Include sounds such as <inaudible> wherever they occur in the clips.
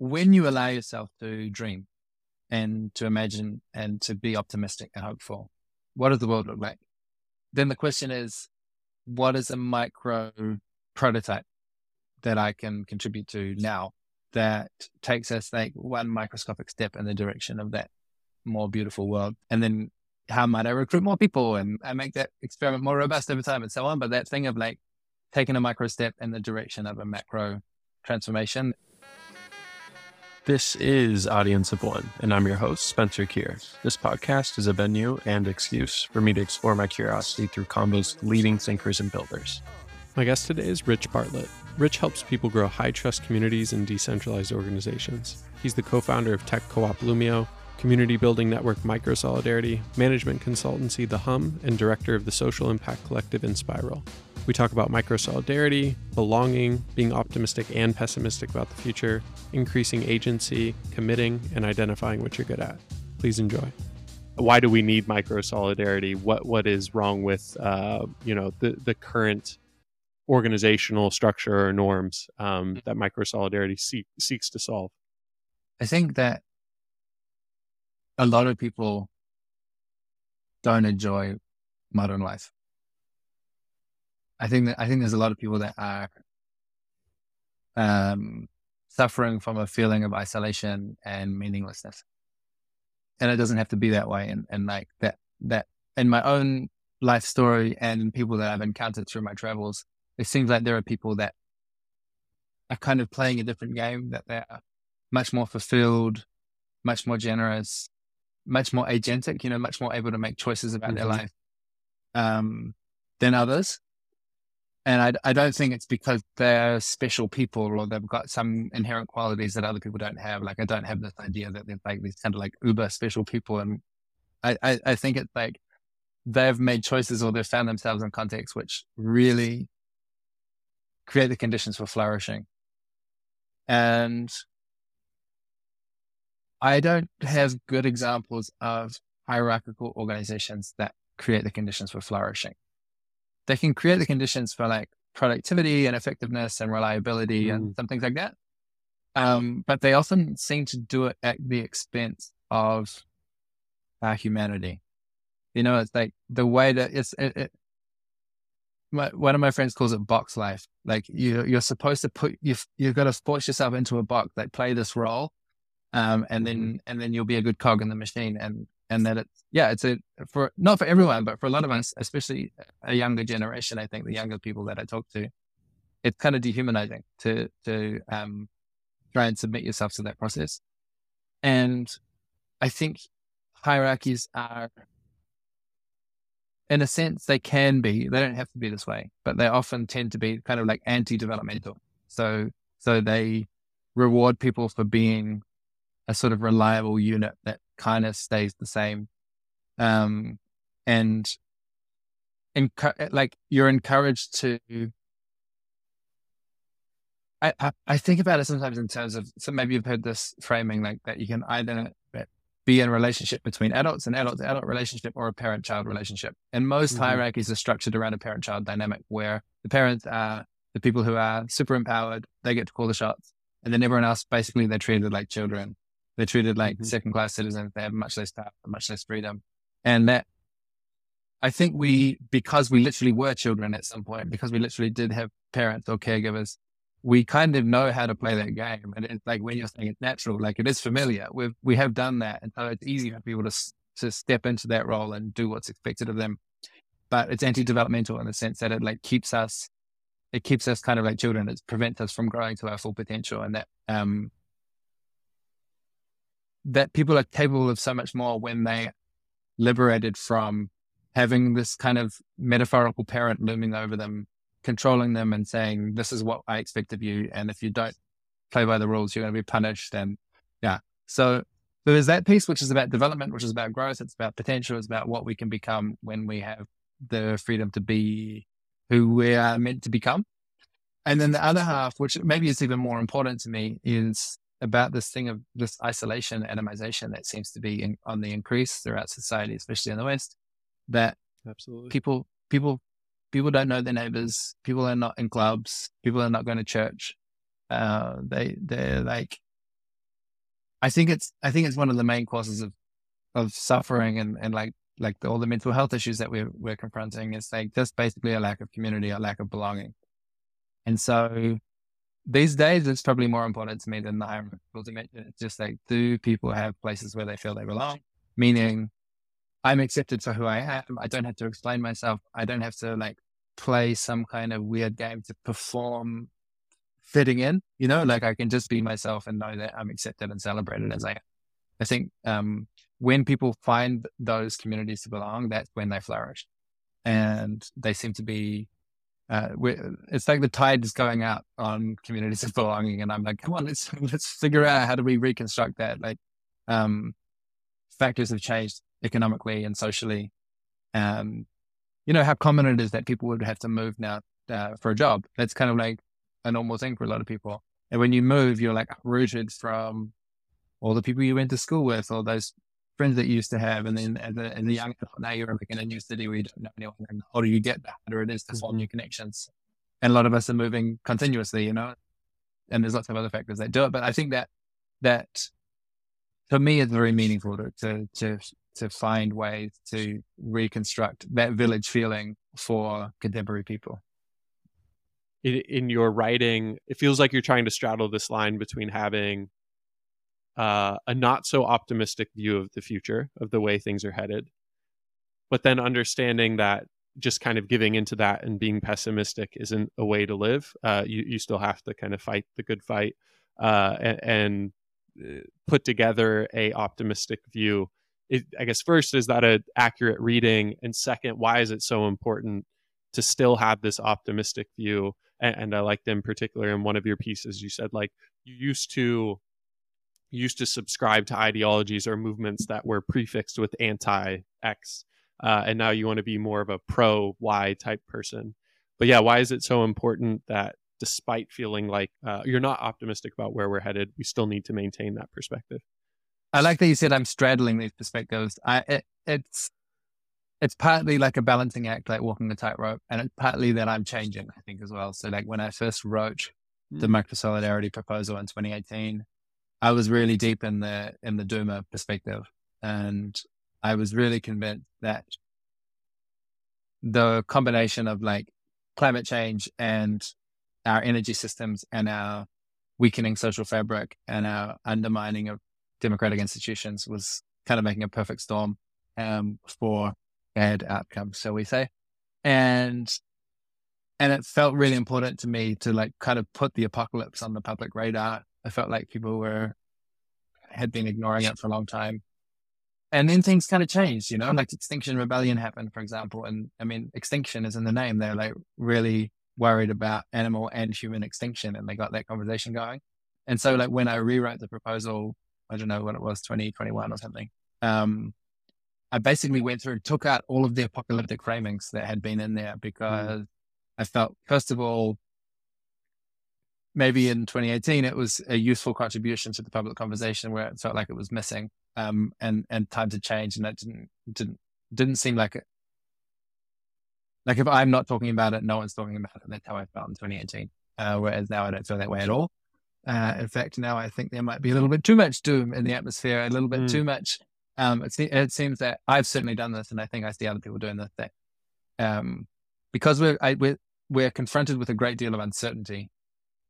when you allow yourself to dream and to imagine and to be optimistic and hopeful, what does the world look like? Then the question is, what is a micro prototype that I can contribute to now that takes us like one microscopic step in the direction of that more beautiful world? And then how might I recruit more people and, and make that experiment more robust over time and so on? But that thing of like taking a micro step in the direction of a macro transformation. This is Audience of One, and I'm your host, Spencer Kier. This podcast is a venue and excuse for me to explore my curiosity through combos leading thinkers and builders. My guest today is Rich Bartlett. Rich helps people grow high trust communities and decentralized organizations. He's the co founder of tech co op Loomio, community building network Microsolidarity, management consultancy The Hum, and director of the social impact collective Enspiral. We talk about microsolidarity, belonging, being optimistic and pessimistic about the future, increasing agency, committing, and identifying what you're good at. Please enjoy. Why do we need microsolidarity? What what is wrong with uh, you know the the current organizational structure or norms um, that microsolidarity seek, seeks to solve? I think that a lot of people don't enjoy modern life. I think that I think there's a lot of people that are um, suffering from a feeling of isolation and meaninglessness, and it doesn't have to be that way. And and like that that in my own life story and people that I've encountered through my travels, it seems like there are people that are kind of playing a different game that they're much more fulfilled, much more generous, much more agentic, you know, much more able to make choices about mm-hmm. their life um, than others. And I, I don't think it's because they're special people or they've got some inherent qualities that other people don't have. Like I don't have this idea that they're like these kind of like uber special people. And I, I, I think it's like they've made choices or they've found themselves in contexts which really create the conditions for flourishing. And I don't have good examples of hierarchical organizations that create the conditions for flourishing. They can create the conditions for like productivity and effectiveness and reliability mm. and some things like that. Um, but they often seem to do it at the expense of our humanity. You know, it's like the way that it's, it, it, my, one of my friends calls it box life. Like you, you're supposed to put, you've, you've got to force yourself into a box, like play this role um, and then mm-hmm. and then you'll be a good cog in the machine. And and that it's yeah, it's a for not for everyone, but for a lot of us, especially a younger generation. I think the younger people that I talk to, it's kind of dehumanizing to to um, try and submit yourself to that process. And I think hierarchies are, in a sense, they can be. They don't have to be this way, but they often tend to be kind of like anti-developmental. So so they reward people for being a sort of reliable unit that kind of stays the same. Um, and encu- like you're encouraged to. I, I, I think about it sometimes in terms of so maybe you've heard this framing like that you can either be in a relationship between adults, and adult to adult relationship, or a parent child relationship. And most mm-hmm. hierarchies are structured around a parent child dynamic where the parents are the people who are super empowered, they get to call the shots. And then everyone else, basically, they're treated like children. They're treated like mm-hmm. second class citizens. They have much less power, much less freedom. And that I think we, because we literally were children at some point, because we literally did have parents or caregivers, we kind of know how to play that game. And it's like when you're saying it's natural, like it is familiar. We've, we have done that. And so it's easy for people to, to step into that role and do what's expected of them. But it's anti-developmental in the sense that it like keeps us, it keeps us kind of like children. It prevents us from growing to our full potential. And that, um, that people are capable of so much more when they liberated from having this kind of metaphorical parent looming over them, controlling them and saying, this is what I expect of you. And if you don't play by the rules, you're going to be punished. And yeah. So there's that piece, which is about development, which is about growth. It's about potential. It's about what we can become when we have the freedom to be who we are meant to become. And then the other half, which maybe is even more important to me, is about this thing of this isolation, atomization that seems to be in, on the increase throughout society, especially in the West. That absolutely people people people don't know their neighbors. People are not in clubs. People are not going to church. Uh, they they're like I think it's I think it's one of the main causes of of suffering and and like like the, all the mental health issues that we're we're confronting is like just basically a lack of community, a lack of belonging. And so these days, it's probably more important to me than the hierarchical dimension. It's just like, do people have places where they feel they belong? Meaning, I'm accepted for who I am. I don't have to explain myself. I don't have to like play some kind of weird game to perform fitting in, you know, like I can just be myself and know that I'm accepted and celebrated as I am. I think um, when people find those communities to belong, that's when they flourish. And they seem to be, uh, it's like the tide is going out on communities of belonging. And I'm like, come on, let's, <laughs> let's figure out how do we reconstruct that? Like, um, factors have changed economically and socially. Um, you know, how common it is that people would have to move now uh, for a job. That's kind of like a normal thing for a lot of people. And when you move, you're like rooted from all the people you went to school with, all those friends that you used to have. And then as a, as a young adult, now you're in a new city where you don't know anyone. And the older you get, the harder it is to form mm-hmm. new connections. And a lot of us are moving continuously, you know, and there's lots of other factors that do it. But I think that, that for me, it's very meaningful to, to, to, to find ways to reconstruct that village feeling for contemporary people in, in your writing, it feels like you're trying to straddle this line between having uh, a not so optimistic view of the future, of the way things are headed, but then understanding that just kind of giving into that and being pessimistic isn't a way to live. Uh, you, you still have to kind of fight the good fight uh, and, and, uh, put together a optimistic view. It, I guess first, is that an accurate reading? And second, why is it so important to still have this optimistic view and, and I liked in particular in one of your pieces you said like you used to used to subscribe to ideologies or movements that were prefixed with anti X, uh, and now you want to be more of a pro Y type person. But yeah, why is it so important that despite feeling like uh, you're not optimistic about where we're headed, we still need to maintain that perspective? I like that you said I'm straddling these perspectives. I it, it's it's partly like a balancing act, like walking the tightrope, and it's partly that I'm changing, I think, as well. So, like when I first wrote the hmm. micro solidarity proposal in 2018, I was really deep in the in the Doomer perspective, and I was really convinced that the combination of like climate change and our energy systems and our weakening social fabric and our undermining of democratic institutions was kind of making a perfect storm um, for bad outcomes, shall we say. And and it felt really important to me to like kind of put the apocalypse on the public radar. I felt like people were had been ignoring it for a long time. And then things kind of changed, you know, like Extinction Rebellion happened, for example. And I mean, extinction is in the name. They're like really worried about animal and human extinction and they got that conversation going. And so like when I rewrote the proposal, I don't know what it was, 2021 or something, um, I basically went through and took out all of the apocalyptic framings that had been in there mm. because mm. I felt, first of all, maybe in 2018 it was a useful contribution to the public conversation where it felt like it was missing um, and and time to change and that didn't didn't didn't seem like it like if i'm not talking about it no one's talking about it that's how i felt in 2018 uh, whereas now i don't feel that way at all uh, in fact now i think there might be a little bit too much doom in the atmosphere a little bit mm. too much um, it, it, seems that I've certainly done this, and I think I see other people doing this. That um, because we're I, we're we're confronted with a great deal of uncertainty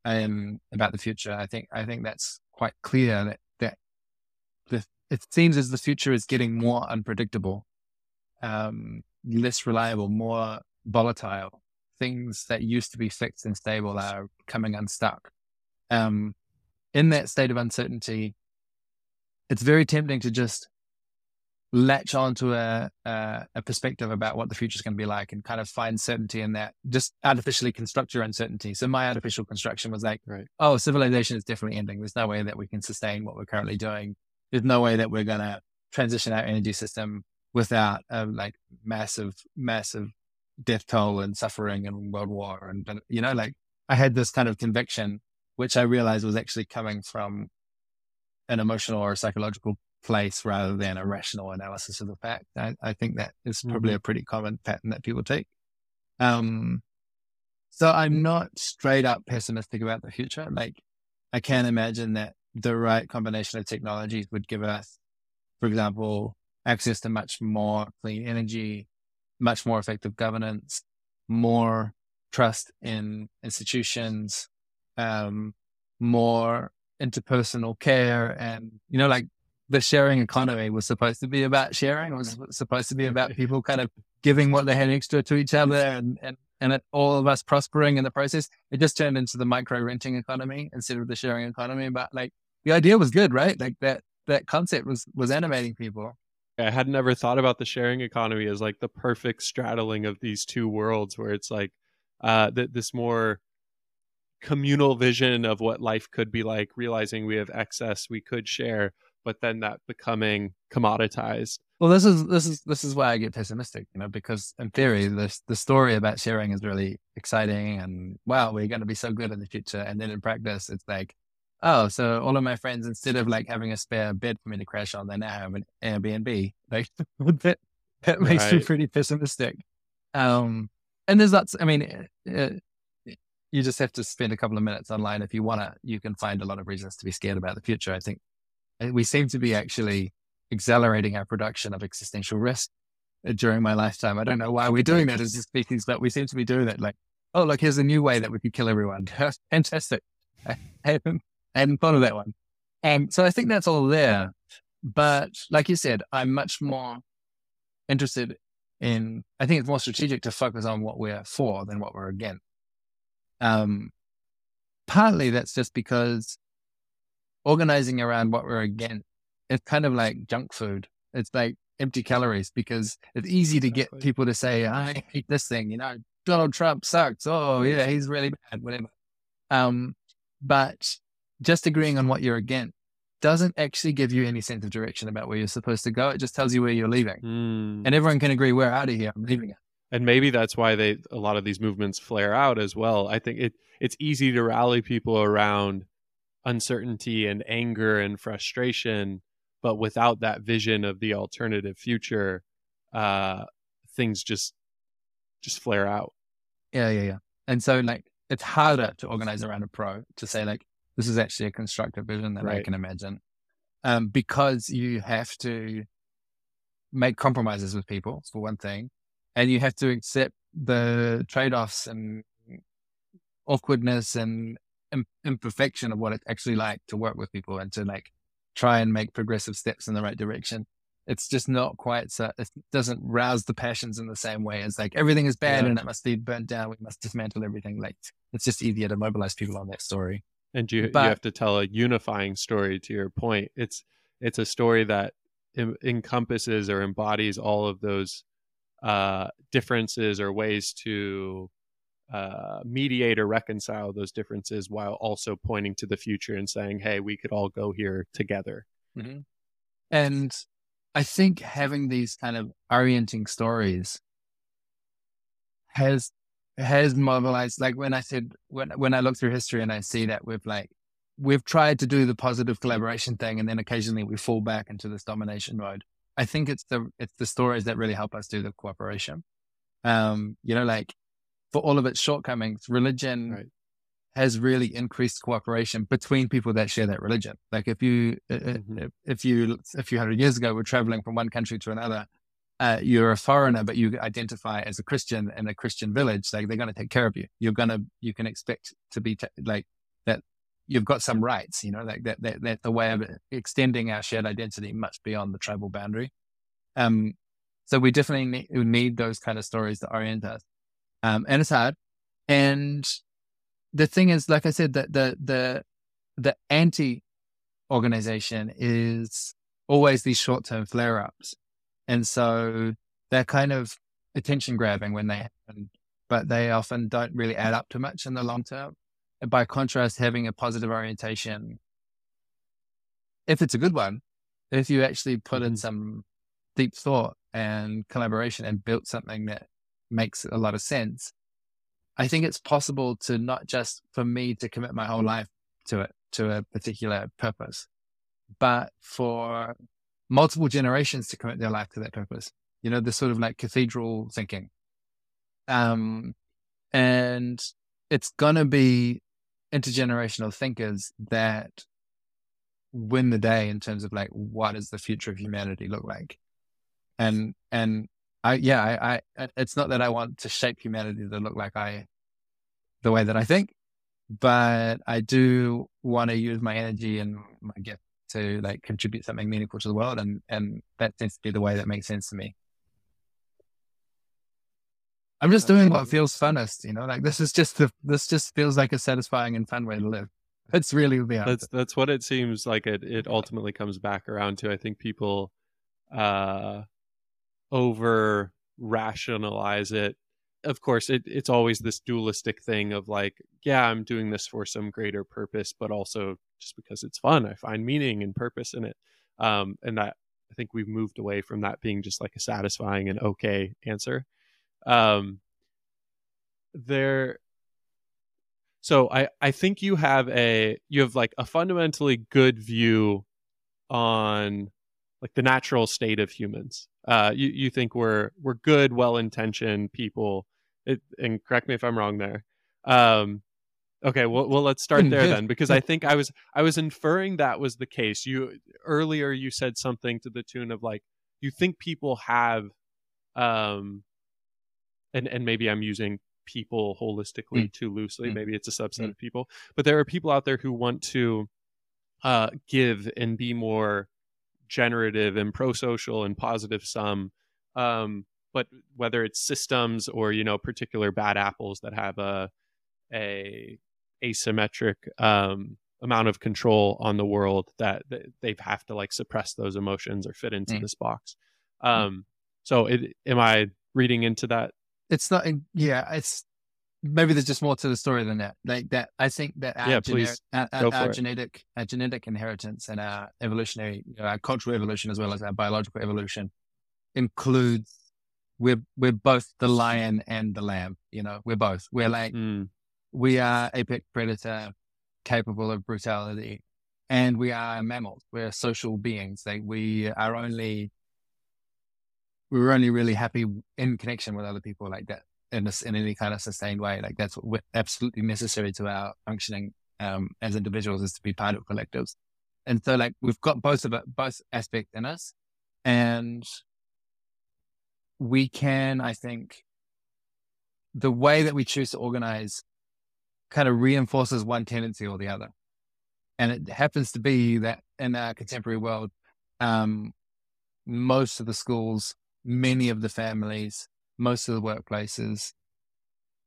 um, about the future. I think I think that's quite clear that that the, it seems as the future is getting more unpredictable, um, less reliable, more volatile. Things that used to be fixed and stable are coming unstuck. Um, in that state of uncertainty, it's very tempting to just latch onto a, a, a perspective about what the future is going to be like and kind of find certainty in that just artificially construct your uncertainty. So my artificial construction was like right. oh civilization is definitely ending. There's no way that we can sustain what we're currently doing. There's no way that we're going to transition our energy system without a like massive massive death toll and suffering and world war and you know like i had this kind of conviction which i realized was actually coming from an emotional or psychological place rather than a rational analysis of the fact. I, I think that is probably mm-hmm. a pretty common pattern that people take. Um, so I'm not straight up pessimistic about the future. Like I can imagine that the right combination of technologies would give us, for example, access to much more clean energy, much more effective governance, more trust in institutions, um, more interpersonal care. And, you know, like the sharing economy was supposed to be about sharing, it was supposed to be about <laughs> people kind of giving what they had extra to each other and, and, and it, all of us prospering in the process. It just turned into the micro renting economy instead of the sharing economy. But like the idea was good, right? Like that, that concept was, was animating people. I had never thought about the sharing economy as like the perfect straddling of these two worlds where it's like uh, th- this more communal vision of what life could be like, realizing we have excess we could share, but then that becoming commoditized. Well, this is this is this is why I get pessimistic, you know, because in theory, this the story about sharing is really exciting and wow, we're going to be so good in the future, and then in practice, it's like, oh, so all of my friends, instead of like having a spare bed for me to crash on, they now have an Airbnb. <laughs> Like that, that makes right. me pretty pessimistic. Um, and there's lots. I mean, uh, you just have to spend a couple of minutes online if you want to. You can find a lot of reasons to be scared about the future. I think we seem to be actually accelerating our production of existential risk uh, during my lifetime. I don't know why we're doing that as a species, but we seem to be doing that. Like, oh, look, here's a new way that we could kill everyone. <laughs> Fantastic. I hadn't, thought of that one. And so I think that's all there. But like you said, I'm much more interested in, I think it's more strategic to focus on what we're for than what we're against. Um, partly that's just because organizing around what we're against, it's kind of like junk food. It's like empty calories because it's easy to get people to say, I hate this thing, you know, Donald Trump sucks. Oh yeah, he's really bad, whatever. Um, but just agreeing on what you're against doesn't actually give you any sense of direction about where you're supposed to go. It just tells you where you're leaving. Mm. And everyone can agree, we're out of here. I'm leaving it. And maybe that's why they a lot of these movements flare out as well. I think it it's easy to rally people around uncertainty and anger and frustration, but without that vision of the alternative future, uh, things just just flare out. Yeah, yeah, yeah. And so like it's harder to organize around a pro to say like this is actually a constructive vision that right. I can imagine. Um, because you have to make compromises with people for one thing, and you have to accept the trade-offs and awkwardness and imperfection of what it's actually like to work with people and to like try and make progressive steps in the right direction. It's just not quite so, it doesn't rouse the passions in the same way as like everything is bad yeah. and it must be burnt down. We must dismantle everything. Like it's just easier to mobilize people on that story. And you, but, you have to tell a unifying story to your point. It's, it's a story that encompasses or embodies all of those uh, differences or ways to uh, mediate or reconcile those differences while also pointing to the future and saying, hey, we could all go here together. Mm-hmm. And I think having these kind of orienting stories has has mobilized like when I said when when I look through history and I see that we've like we've tried to do the positive collaboration thing and then occasionally we fall back into this domination mode. I think it's the it's the stories that really help us do the cooperation. Um, you know, like for all of its shortcomings, religion right. has really increased cooperation between people that share that religion. Like if you, uh, uh, mm-hmm. if you, a few hundred years ago were traveling from one country to another, uh, you're a foreigner, but you identify as a Christian in a Christian village. Like they're going to take care of you. You're going to, you can expect to be t- like that. You've got some rights, you know, like that, that, that's a way of extending our shared identity much beyond the tribal boundary. Um, so we definitely need, need those kind of stories to orient us. Um, and it's hard. And the thing is, like I said, that the, the, the anti organization is always these short term flare ups. And so they're kind of attention grabbing when they happen, but they often don't really add up to much in the long term. And by contrast, having a positive orientation, if it's a good one, if you actually put in mm-hmm. some deep thought and collaboration and built something that makes a lot of sense. I think it's possible to not just for me to commit my whole life to it, to a particular purpose, but for multiple generations to commit their life to that purpose. You know, this sort of like cathedral thinking. Um, and it's going to be intergenerational thinkers that win the day in terms of like what does the future of humanity look like and and i yeah I, I it's not that i want to shape humanity to look like i the way that i think but i do want to use my energy and my gift to like contribute something meaningful to the world and and that tends to be the way that makes sense to me i'm just doing what feels funnest you know like this is just the this just feels like a satisfying and fun way to live that's really the answer. That's that's what it seems like. It it ultimately comes back around to. I think people uh, over rationalize it. Of course, it, it's always this dualistic thing of like, yeah, I'm doing this for some greater purpose, but also just because it's fun. I find meaning and purpose in it, um, and that I think we've moved away from that being just like a satisfying and okay answer. Um, there so I I think you have a you have like a fundamentally good view on like the natural state of humans. Uh, you you think we're we're good, well intentioned people. It, and correct me if I'm wrong there. Um, okay, well, well, let's start there then, because I think I was I was inferring that was the case. You earlier you said something to the tune of like you think people have, um, and and maybe I'm using people holistically mm. too loosely. Mm. Maybe it's a subset mm. of people, but there are people out there who want to uh, give and be more generative and pro-social and positive sum. Um, but whether it's systems or you know particular bad apples that have a a asymmetric um, amount of control on the world that, they have to like suppress those emotions or fit into mm. this box. Mm. Um, so it, am I reading into that it's not yeah it's maybe there's just more to the story than that. Like that i think that our, yeah, gener- our, our, our genetic our genetic inheritance and our evolutionary you know, our cultural evolution as well as our biological evolution includes we're we're both the lion and the lamb you know we're both. We're like mm. we are apex predator capable of brutality and we are mammals. We're social beings. Like we are only we were only really happy in connection with other people like that in this in any kind of sustained way. Like that's absolutely necessary to our functioning um, as individuals is to be part of collectives. And so like we've got both of it, both aspects in us, and we can, I think, the way that we choose to organize kind of reinforces one tendency or the other. And it happens to be that in our contemporary world, um, most of the schools many of the families, most of the workplaces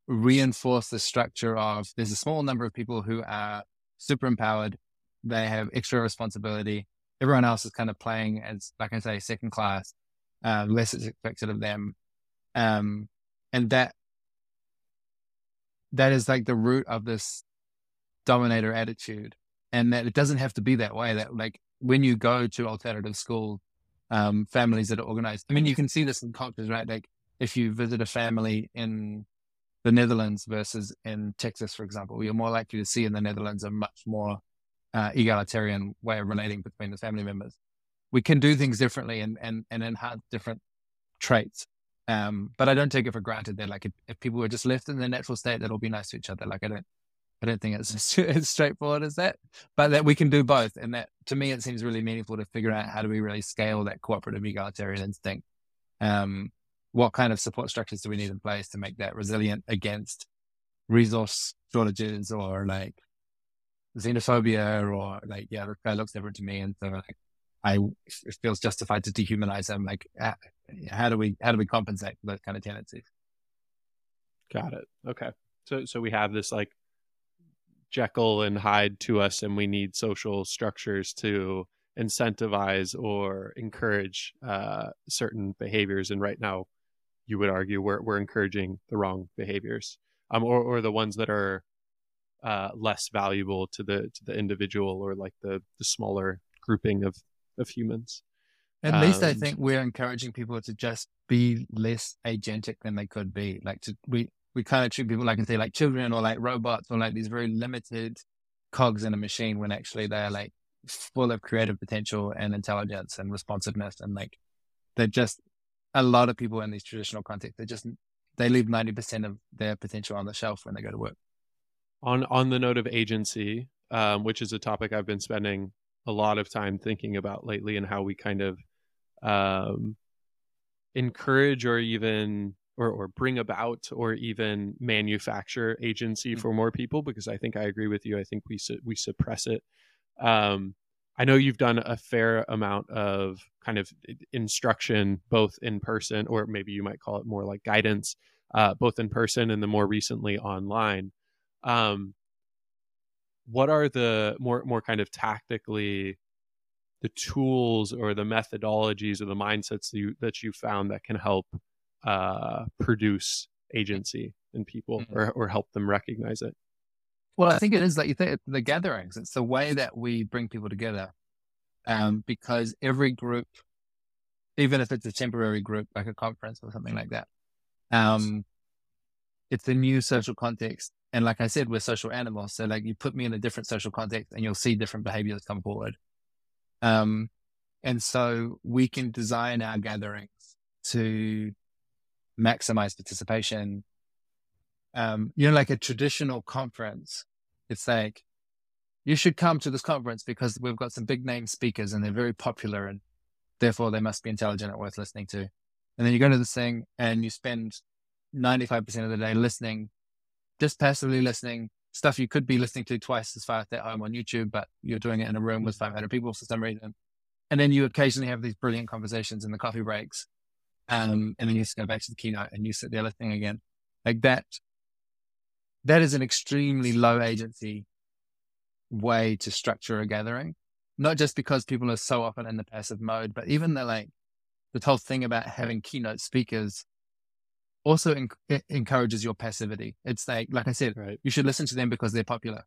reinforce the structure of there's a small number of people who are super empowered. They have extra responsibility. Everyone else is kind of playing as, like I say, second class. Uh, less is expected of them. Um, and that, that is like the root of this dominator attitude. And that it doesn't have to be that way. That like when you go to alternative school, um, families that are organized. I mean, you can see this in cultures, right? Like if you visit a family in the Netherlands versus in Texas, for example, you're more likely to see in the Netherlands a much more uh, egalitarian way of relating between the family members. We can do things differently and, and, and enhance different traits. Um, but I don't take it for granted that like if, if people were just left in their natural state, that'll be nice to each other. Like I don't I don't think it's <laughs> as straightforward as that, but that we can do both. And that to me, it seems really meaningful to figure out how do we really scale that cooperative egalitarian instinct. Um, what kind of support structures do we need in place to make that resilient against resource shortages or like xenophobia or like, yeah, the guy looks different to me. And so like, I, it feels justified to dehumanize them. Like, how do we, how do we compensate for those kind of tendencies? Got it. Okay. So, so we have this like Jekyll and Hyde to us, and we need social structures to incentivize or encourage uh, certain behaviors. And right now, you would argue we're we're encouraging the wrong behaviors, um, or or the ones that are uh, less valuable to the to the individual or like the the smaller grouping of of humans. At um, least I think we're encouraging people to just be less agentic than they could be. Like to we we kind of treat people like I say like children or like robots or like these very limited cogs in a machine when actually they're like full of creative potential and intelligence and responsiveness and like they're just a lot of people in these traditional contexts they just they leave 90% of their potential on the shelf when they go to work on on the note of agency um, which is a topic i've been spending a lot of time thinking about lately and how we kind of um, encourage or even or, or bring about or even manufacture agency mm. for more people because I think I agree with you. I think we su- we suppress it. Um, I know you've done a fair amount of kind of instruction, both in person or maybe you might call it more like guidance, uh, both in person and then more recently online. Um, what are the more more kind of tactically the tools or the methodologies or the mindsets that you that you found that can help uh, produce agency in people mm-hmm. or, or help them recognize it? Well, I think it is like you think the gatherings. It's the way that we bring people together, um, because every group, even if it's a temporary group like a conference or something like that, um, it's a new social context. And like I said, we're social animals. So like you put me in a different social context and you'll see different behaviors come forward. Um, and so we can design our gatherings to maximize participation. Um, you know, like a traditional conference, it's like, you should come to this conference because we've got some big name speakers and they're very popular and therefore they must be intelligent and worth listening to. And then you go to this thing and you spend 95% of the day listening, just passively listening, stuff you could be listening to twice as fast at home on YouTube, but you're doing it in a room with 500 people for some reason. And then you occasionally have these brilliant conversations in the coffee breaks um, and then you just go back to the keynote and you sit there listening again. Like that, that is an extremely low agency way to structure a gathering. Not just because people are so often in the passive mode, but even the like, the whole thing about having keynote speakers also en- encourages your passivity. It's like, like I said, right. you should listen to them because they're popular.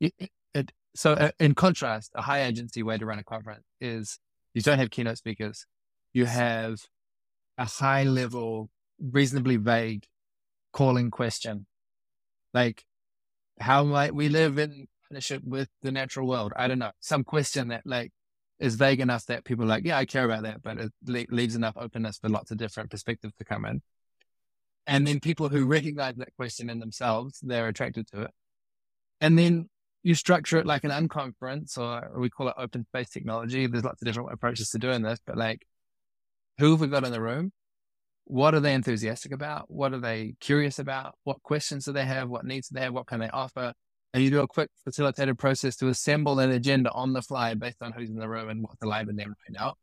It, it, so, uh, in contrast, a high agency way to run a conference is you don't have keynote speakers. You have a high level, reasonably vague calling question. Like, how might we live in partnership with the natural world? I don't know. Some question that like is vague enough that people are like, yeah, I care about that, but it le- leaves enough openness for lots of different perspectives to come in. And then people who recognize that question in themselves, they're attracted to it. And then you structure it like an unconference or we call it open space technology. There's lots of different approaches to doing this, but like who have we got in the room? What are they enthusiastic about? What are they curious about? What questions do they have? What needs do they have? What can they offer? And you do a quick facilitated process to assemble an agenda on the fly based on who's in the room and what's alive in them right now.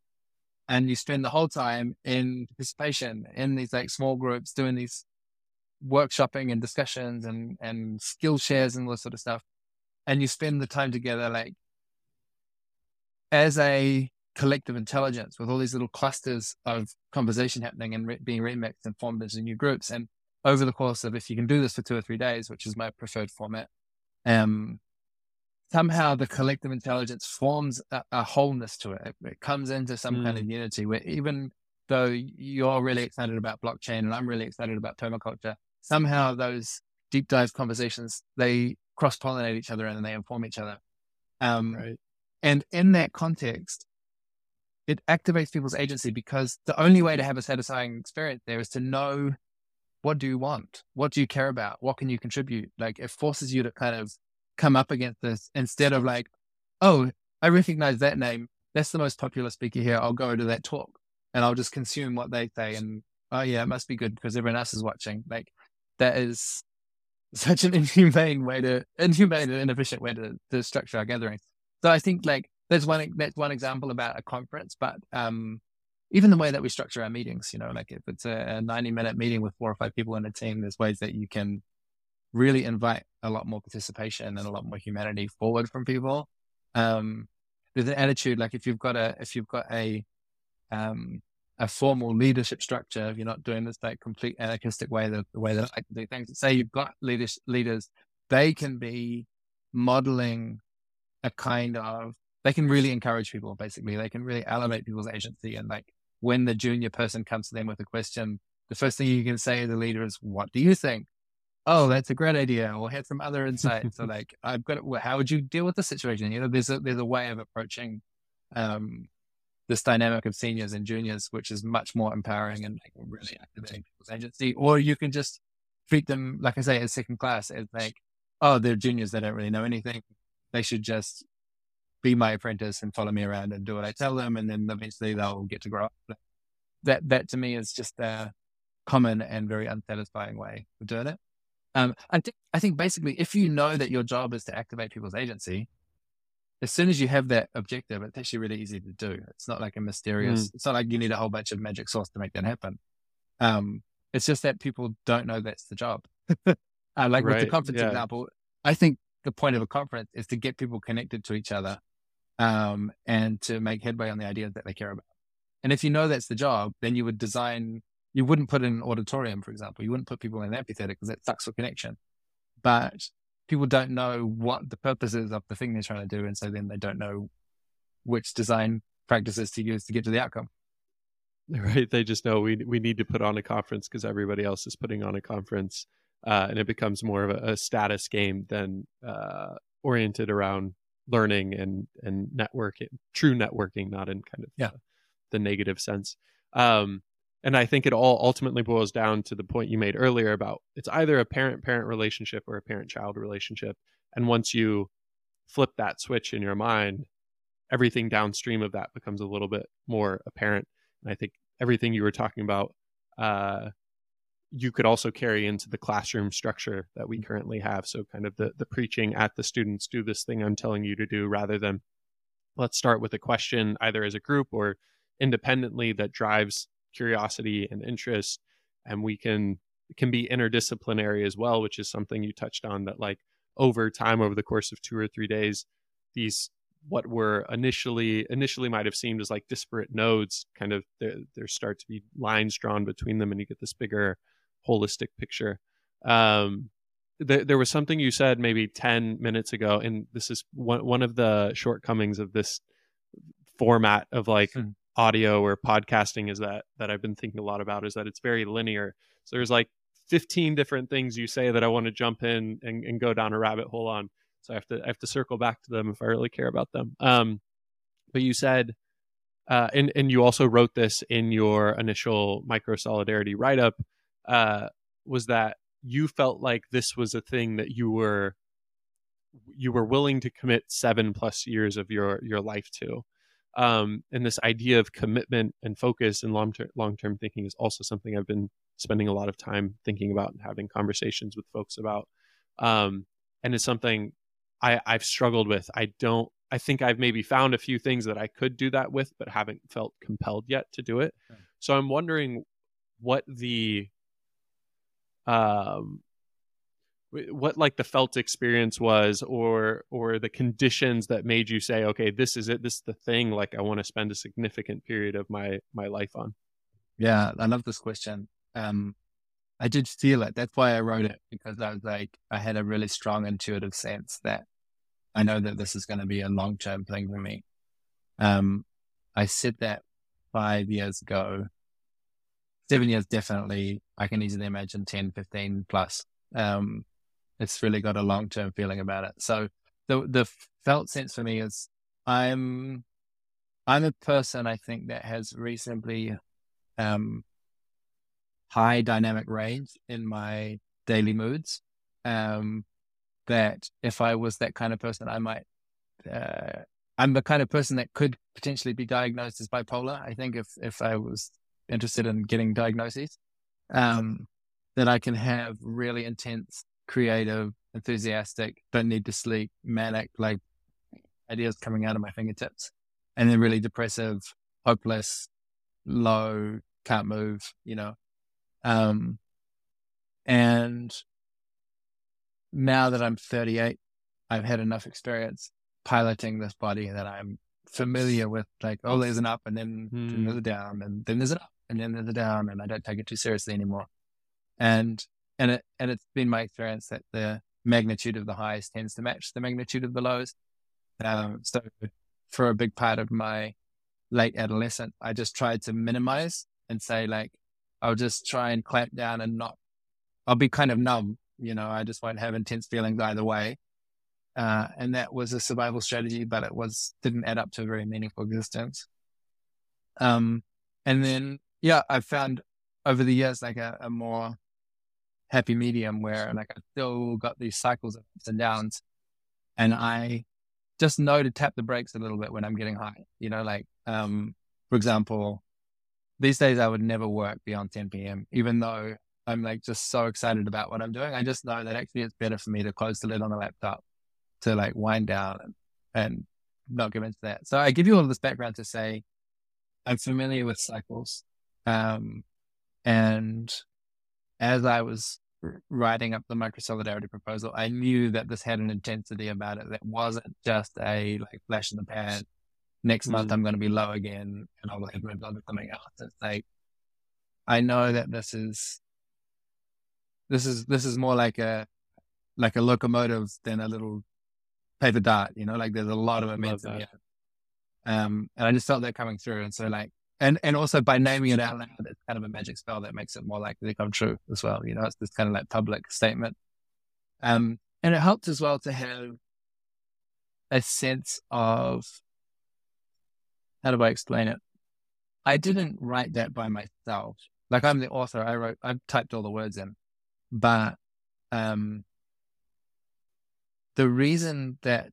And you spend the whole time in participation in these like small groups doing these workshopping and discussions and, and skill shares and all this sort of stuff. And you spend the time together like as a collective intelligence with all these little clusters of conversation happening and re- being remixed and formed into new groups. And over the course of, if you can do this for two or three days, which is my preferred format, um, somehow the collective intelligence forms a, a wholeness to it. it. it. comes into some mm. kind of mm. unity where even though you're really excited about blockchain and I'm really excited about permaculture, somehow those deep dive conversations, they cross pollinate each other and they inform each other. Um, right. And in that context, it activates people's agency because the only way to have a satisfying experience there is to know what do you want? What do you care about? What can you contribute? Like it forces you to kind of come up against this instead of like, oh, I recognize that name. That's the most popular speaker here. I'll go to that talk and I'll just consume what they say. And oh yeah, it must be good because everyone else is watching. Like that is <laughs> such an inhumane way to inhumane and inefficient way to, to structure our gatherings. So I think like that's one that's one example about a conference, but um, even the way that we structure our meetings, you know, like if it's a, a 90 minute meeting with four or five people in a team, there's ways that you can really invite a lot more participation and a lot more humanity forward from people. Um, there's an attitude like if you've got a if you've got a um, a formal leadership structure, if you're not doing this like complete anarchistic way, the, the way that I do things. Say you've got leaders leaders, they can be modeling a kind of they can really encourage people basically. They can really elevate people's agency and like when the junior person comes to them with a question the first thing you can say to the leader is what do you think? Oh that's a great idea or had some other insights. So like <laughs> i've got well, how would you deal with the situation? You know there's a there's a way of approaching um this dynamic of seniors and juniors which is much more empowering and like, really activating people's agency. Or you can just treat them like i say as second class as like oh they're juniors they don't really know anything. They should just be my apprentice and follow me around and do what I tell them. And then eventually they'll get to grow up. That, that to me is just a common and very unsatisfying way of doing it. Um, I think, I think basically if you know that your job is to activate people's agency, as soon as you have that objective, it's actually really easy to do. It's not like a mysterious, mm. it's not like you need a whole bunch of magic sauce to make that happen. Um, it's just that people don't know that's the job. <laughs> uh, like right. with the conference yeah. example, I think the point of a conference is to get people connected to each other um, and to make headway on the ideas that they care about. And if you know that's the job, then you would design, you wouldn't put in an auditorium, for example. You wouldn't put people in an amphitheater because that sucks for connection. But people don't know what the purpose is of the thing they're trying to do. And so then they don't know which design practices to use to get to the outcome. <laughs> Right. They just know we, we need to put on a conference because everybody else is putting on a conference. Uh, and it becomes more of a, a status game than uh, oriented around learning and, and networking, true networking, not in kind of yeah. the, the negative sense. Um, and I think it all ultimately boils down to the point you made earlier about it's either a parent parent relationship or a parent child relationship. And once you flip that switch in your mind, everything downstream of that becomes a little bit more apparent. And I think everything you were talking about, uh, you could also carry into the classroom structure that we mm. currently have. So, kind of the, the preaching at the students do this thing I'm telling you to do rather than let's start with a question either as a group or independently that drives curiosity and interest and we can can be interdisciplinary as well which is something you touched on that like over time over the course of two or three days these what were initially initially might have seemed as like disparate nodes kind of there, there start to be lines drawn between them and you get this bigger holistic picture um th- there was something you said maybe 10 minutes ago and this is one, one of the shortcomings of this format of like hmm audio or podcasting is that that I've been thinking a lot about is that it's very linear. So there's like 15 different things you say that I want to jump in and, and go down a rabbit hole on. So I have to I have to circle back to them if I really care about them. Um, but you said, uh, and and you also wrote this in your initial micro solidarity write up, uh, was that you felt like this was a thing that you were you were willing to commit seven plus years of your your life to um, and this idea of commitment and focus and long term long term thinking is also something I've been spending a lot of time thinking about and having conversations with folks about. Um, and it's something I, I've struggled with. I don't. I think I've maybe found a few things that I could do that with, but haven't felt compelled yet to do it. Okay. So I'm wondering what the um what like the felt experience was or or the conditions that made you say okay this is it. This is the thing like i want to spend a significant period of my my life on yeah i love this question. Um i did feel it. That's why i wrote it because i was like i had a really strong intuitive sense that i know that this is going to be a long term thing for me. Um i said that five years ago seven years definitely i can easily imagine 10 15 plus um it's really got a long term feeling about it. So the the felt sense for me is I'm I'm a person I think that has reasonably um, high dynamic range in my daily moods. Um, that if I was that kind of person, I might. Uh, I'm the kind of person that could potentially be diagnosed as bipolar. I think if if I was interested in getting diagnoses, um, that I can have really intense creative, enthusiastic, don't need to sleep, manic, like ideas coming out of my fingertips. And then really depressive, hopeless, low, can't move, you know. Um, and now that I'm 38, I've had enough experience piloting this body that I'm familiar with like, oh, there's an up and then, mm. then there's a down and then there's an up and then there's a down and I don't take it too seriously anymore. And and it and it's been my experience that the magnitude of the highs tends to match the magnitude of the lows. Um, so for a big part of my late adolescent, I just tried to minimize and say like, I'll just try and clamp down and not. I'll be kind of numb, you know. I just won't have intense feelings either way. Uh, and that was a survival strategy, but it was didn't add up to a very meaningful existence. Um, and then yeah, I've found over the years like a, a more happy medium where like I still got these cycles of ups and downs. And I just know to tap the brakes a little bit when I'm getting high. You know, like um, for example, these days I would never work beyond 10 p.m. Even though I'm like just so excited about what I'm doing. I just know that actually it's better for me to close the lid on the laptop to like wind down and, and not give into that. So I give you all this background to say I'm familiar with cycles. Um, and as I was writing up the micro solidarity proposal, I knew that this had an intensity about it that wasn't just a like flash in the pan. Next month I'm going to be low again, and I'll have moved on to something else. It's like I know that this is this is this is more like a like a locomotive than a little paper dart. You know, like there's a lot of momentum here. Um, and I just felt that coming through, and so like, and and also by naming it out loud, it's kind of a magic spell that makes it more likely to come true as well. You know, it's this kind of like public statement. Um, and it helped as well to have a sense of how do I explain it? I didn't write that by myself. Like I'm the author. I wrote, I typed all the words in but um, the reason that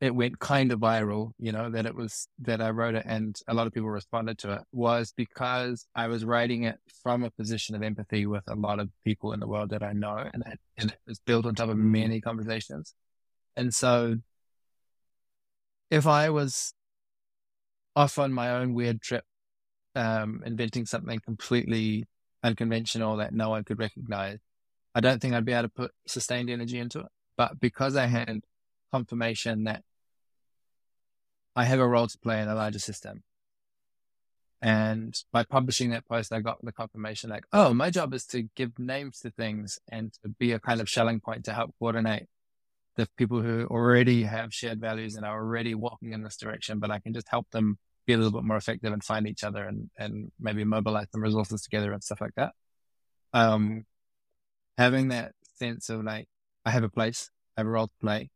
it went kind of viral, you know, that it was that I wrote it and a lot of people responded to it was because I was writing it from a position of empathy with a lot of people in the world that I know, and it, and it was built on top of many conversations. And so, if I was off on my own weird trip, um, inventing something completely unconventional that no one could recognize, I don't think I'd be able to put sustained energy into it. But because I had confirmation that I have a role to play in a larger system, and by publishing that post, I got the confirmation like, oh, my job is to give names to things and to be a kind of Schelling point to help coordinate the people who already have shared values and are already walking in this direction, but I can just help them be a little bit more effective and find each other and, and maybe mobilize some resources together and stuff like that. Um, having that sense of like, I have a place, I have a role to play,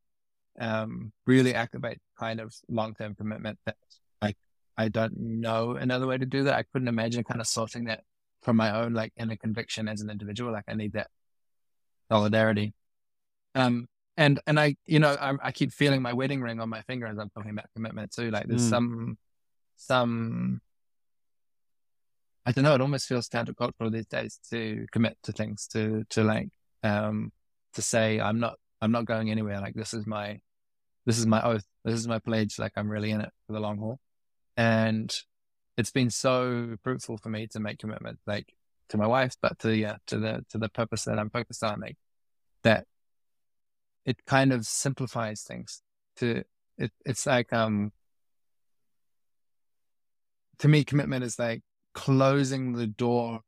um, really activate kind of long-term commitment that like, I don't know another way to do that. I couldn't imagine kind of sorting that from my own like inner conviction as an individual. Like I need that solidarity. Um, and, and I, you know, I, I keep feeling my wedding ring on my finger as I'm talking about commitment too. Like there's mm. some, some I don't know, it almost feels countercultural these days to commit to things, to to like um to say I'm not I'm not going anywhere. Like this is my this is my oath. This is my pledge. Like I'm really in it for the long haul. And it's been so fruitful for me to make commitment, like to my wife, but to yeah, to the to the purpose that I'm focused on, like that it kind of simplifies things. To it, it's like um to me, commitment is like closing the door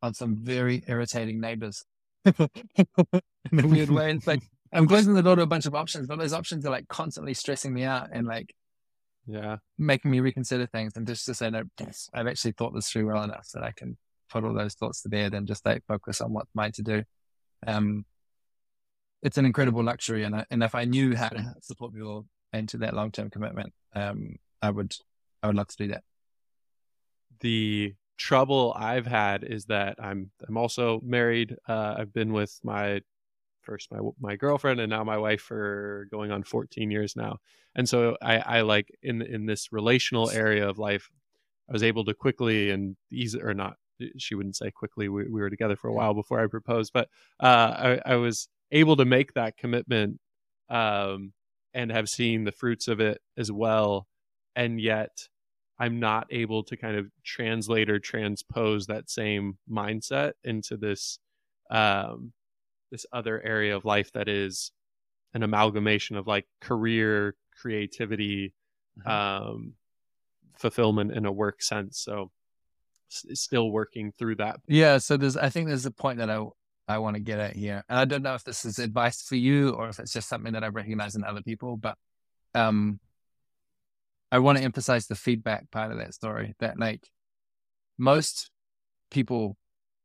on some very irritating neighbors. <laughs> in a weird way. It's like I'm closing the door to a bunch of options, but those options are like constantly stressing me out and like yeah, making me reconsider things and just to say no, I've actually thought this through well enough that I can put all those thoughts to bed and just like focus on what's mine to do. Um, it's an incredible luxury, and I, and if I knew how to support people into that long term commitment, um, I would I would love to do that the trouble I've had is that I'm I'm also married. Uh, I've been with my first my my girlfriend and now my wife for going on 14 years now. And so I, I like in in this relational area of life, I was able to quickly and easy or not. She wouldn't say quickly. We, we were together for a while before I proposed, but uh, I, I was able to make that commitment um, and have seen the fruits of it as well. And yet, I'm not able to kind of translate or transpose that same mindset into this um, this other area of life that is an amalgamation of like career, creativity, mm-hmm. um, fulfillment in a work sense. So still working through that. Yeah. So there's, I think there's a point that I, I want to get at here. And I don't know if this is advice for you or if it's just something that I recognize in other people, but, um, I want to emphasize the feedback part of that story that like most people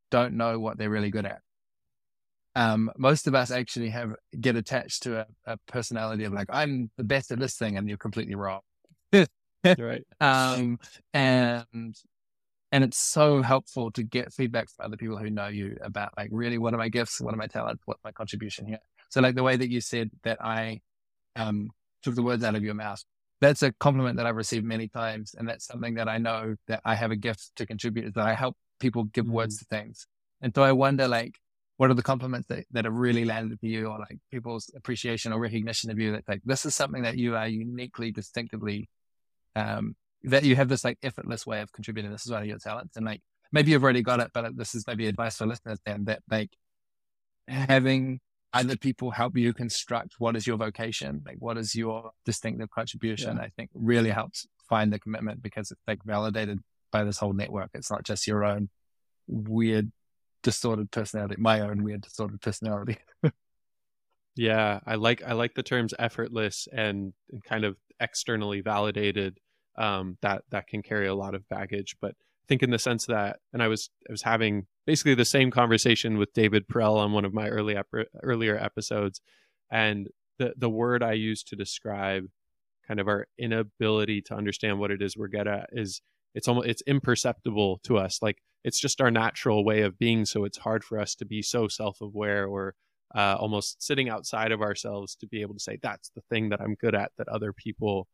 don't know what they're really good at. Um, most of us actually have get attached to a, a, personality of like, I'm the best at this thing and you're completely wrong. right. <laughs> Um, and, and it's so helpful to get feedback from other people who know you about like really what are my gifts, what are my talents, what's my contribution here. So like the way that you said that I um, took the words out of your mouth. That's a compliment that I've received many times. And that's something that I know that I have a gift to contribute is that I help people give mm-hmm. words to things. And so I wonder, like, what are the compliments that, that have really landed for you or like people's appreciation or recognition of you that like, this is something that you are uniquely, distinctively, um, that you have this like effortless way of contributing. This is one of your talents. And like, maybe you've already got it, but this is maybe advice for listeners then that like having other people help you construct what is your vocation, like what is your distinctive contribution, yeah. I think really helps find the commitment because it's like validated by this whole network. It's not just your own weird, distorted personality, my own weird, distorted personality. <laughs> yeah, I like I like the terms effortless and, and kind of externally validated. Um, that that can carry a lot of baggage, but I think in the sense that, and I was I was having basically the same conversation with David Perell on one of my early ep- earlier episodes, and the the word I use to describe kind of our inability to understand what it is we're good at is it's almost it's imperceptible to us like it's just our natural way of being so it's hard for us to be so self-aware or uh, almost sitting outside of ourselves to be able to say that's the thing that i'm good at that other people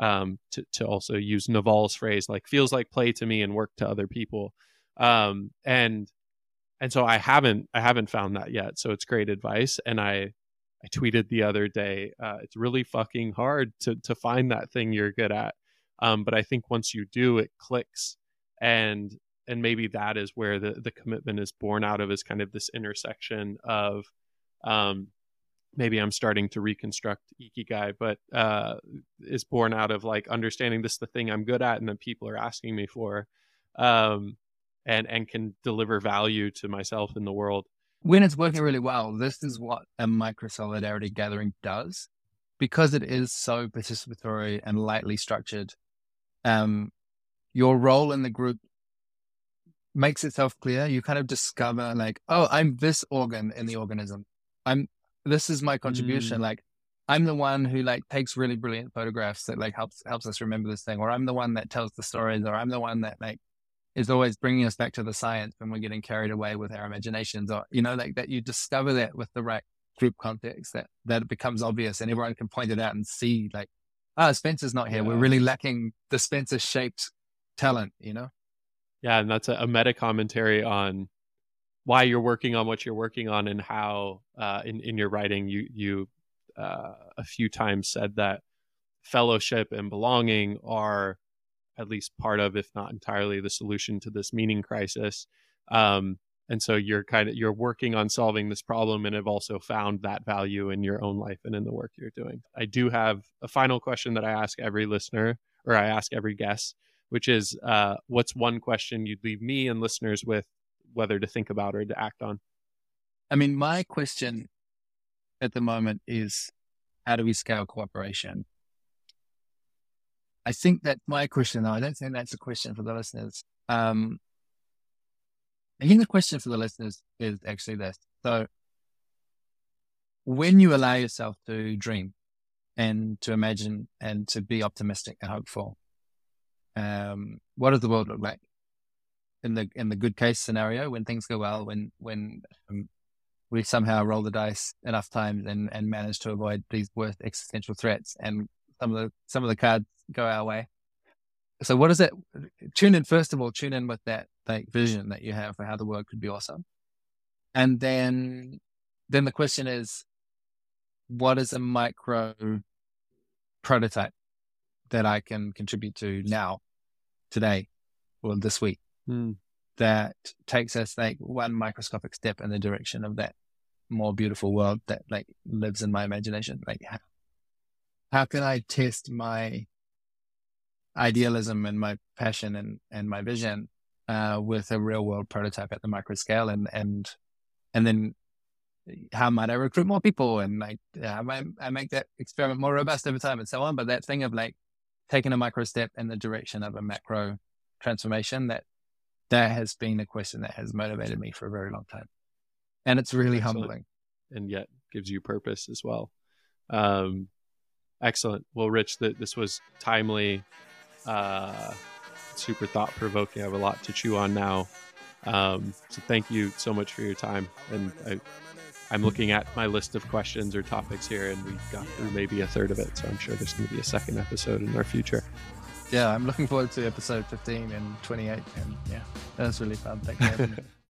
um, to, to also use naval's phrase like feels like play to me and work to other people. Um, and and so i haven't i haven't found that yet so it's great advice and i i tweeted the other day uh, it's really fucking hard to to find that thing you're good at. Um, but i think once you do it clicks and and maybe that is where the the commitment is born out of is kind of this intersection of um, maybe I'm starting to reconstruct Ikigai, but uh, is born out of like understanding this is the thing I'm good at and that people are asking me for, um, and and can deliver value to myself in the world. When it's working really well, this is what a micro solidarity gathering does, because it is so participatory and lightly structured. Um, your role in the group makes itself clear. You kind of discover like, oh, I'm this organ in the organism. I'm this is my contribution. Mm. Like I'm the one who like takes really brilliant photographs that like helps helps us remember this thing, or I'm the one that tells the stories, or I'm the one that like is always bringing us back to the science when we're getting carried away with our imaginations, or you know, like that you discover that with the right group context that that it becomes obvious and everyone can point it out and see like, ah, oh, Spencer's not here. Yeah. We're really lacking the Spencer shaped talent, you know? Yeah, and that's a, a meta commentary on why you're working on what you're working on and how uh, in in your writing you you uh, a few times said that fellowship and belonging are at least part of, if not entirely, the solution to this meaning crisis. Um, and so you're kind of you're working on solving this problem and have also found that value in your own life and in the work you're doing. I do have a final question that I ask every listener or I ask every guest, which is uh, what's one question you'd leave me and listeners with whether to think about or to act on? I mean, my question at the moment is how do we scale cooperation? I think that my question, though, I don't think that's a question for the listeners. Um, I think the question for the listeners is actually this. So, when you allow yourself to dream and to imagine and to be optimistic and hopeful, um, what does the world look like? in the in the good case scenario when things go well when when um, we somehow roll the dice enough times and and manage to avoid these worst existential threats and some of the some of the cards go our way so what is it tune in first of all tune in with that like vision that you have for how the world could be awesome and then then the question is what is a micro prototype that i can contribute to now today or this week mm. that takes us like one microscopic step in the direction of that more beautiful world that like lives in my imagination. Like how, how can I test my idealism and my passion and, and my vision uh, with a real world prototype at the micro scale and and and then how might I recruit more people and like how might I make that experiment more robust over time and so on. But that thing of like taking a micro step in the direction of a macro transformation that that has been a question that has motivated me for a very long time. And it's really excellent. humbling. And yet gives you purpose as well. Um, excellent. Well, Rich, that this was timely, uh, super thought provoking. I have a lot to chew on now. Um, so thank you so much for your time. And I I'm looking at my list of questions or topics here, and we got through maybe a third of it. So I'm sure there's going to be a second episode in our future. Yeah, I'm looking forward to episode 15 and 28. And yeah, that's really fun. Thank you. <laughs>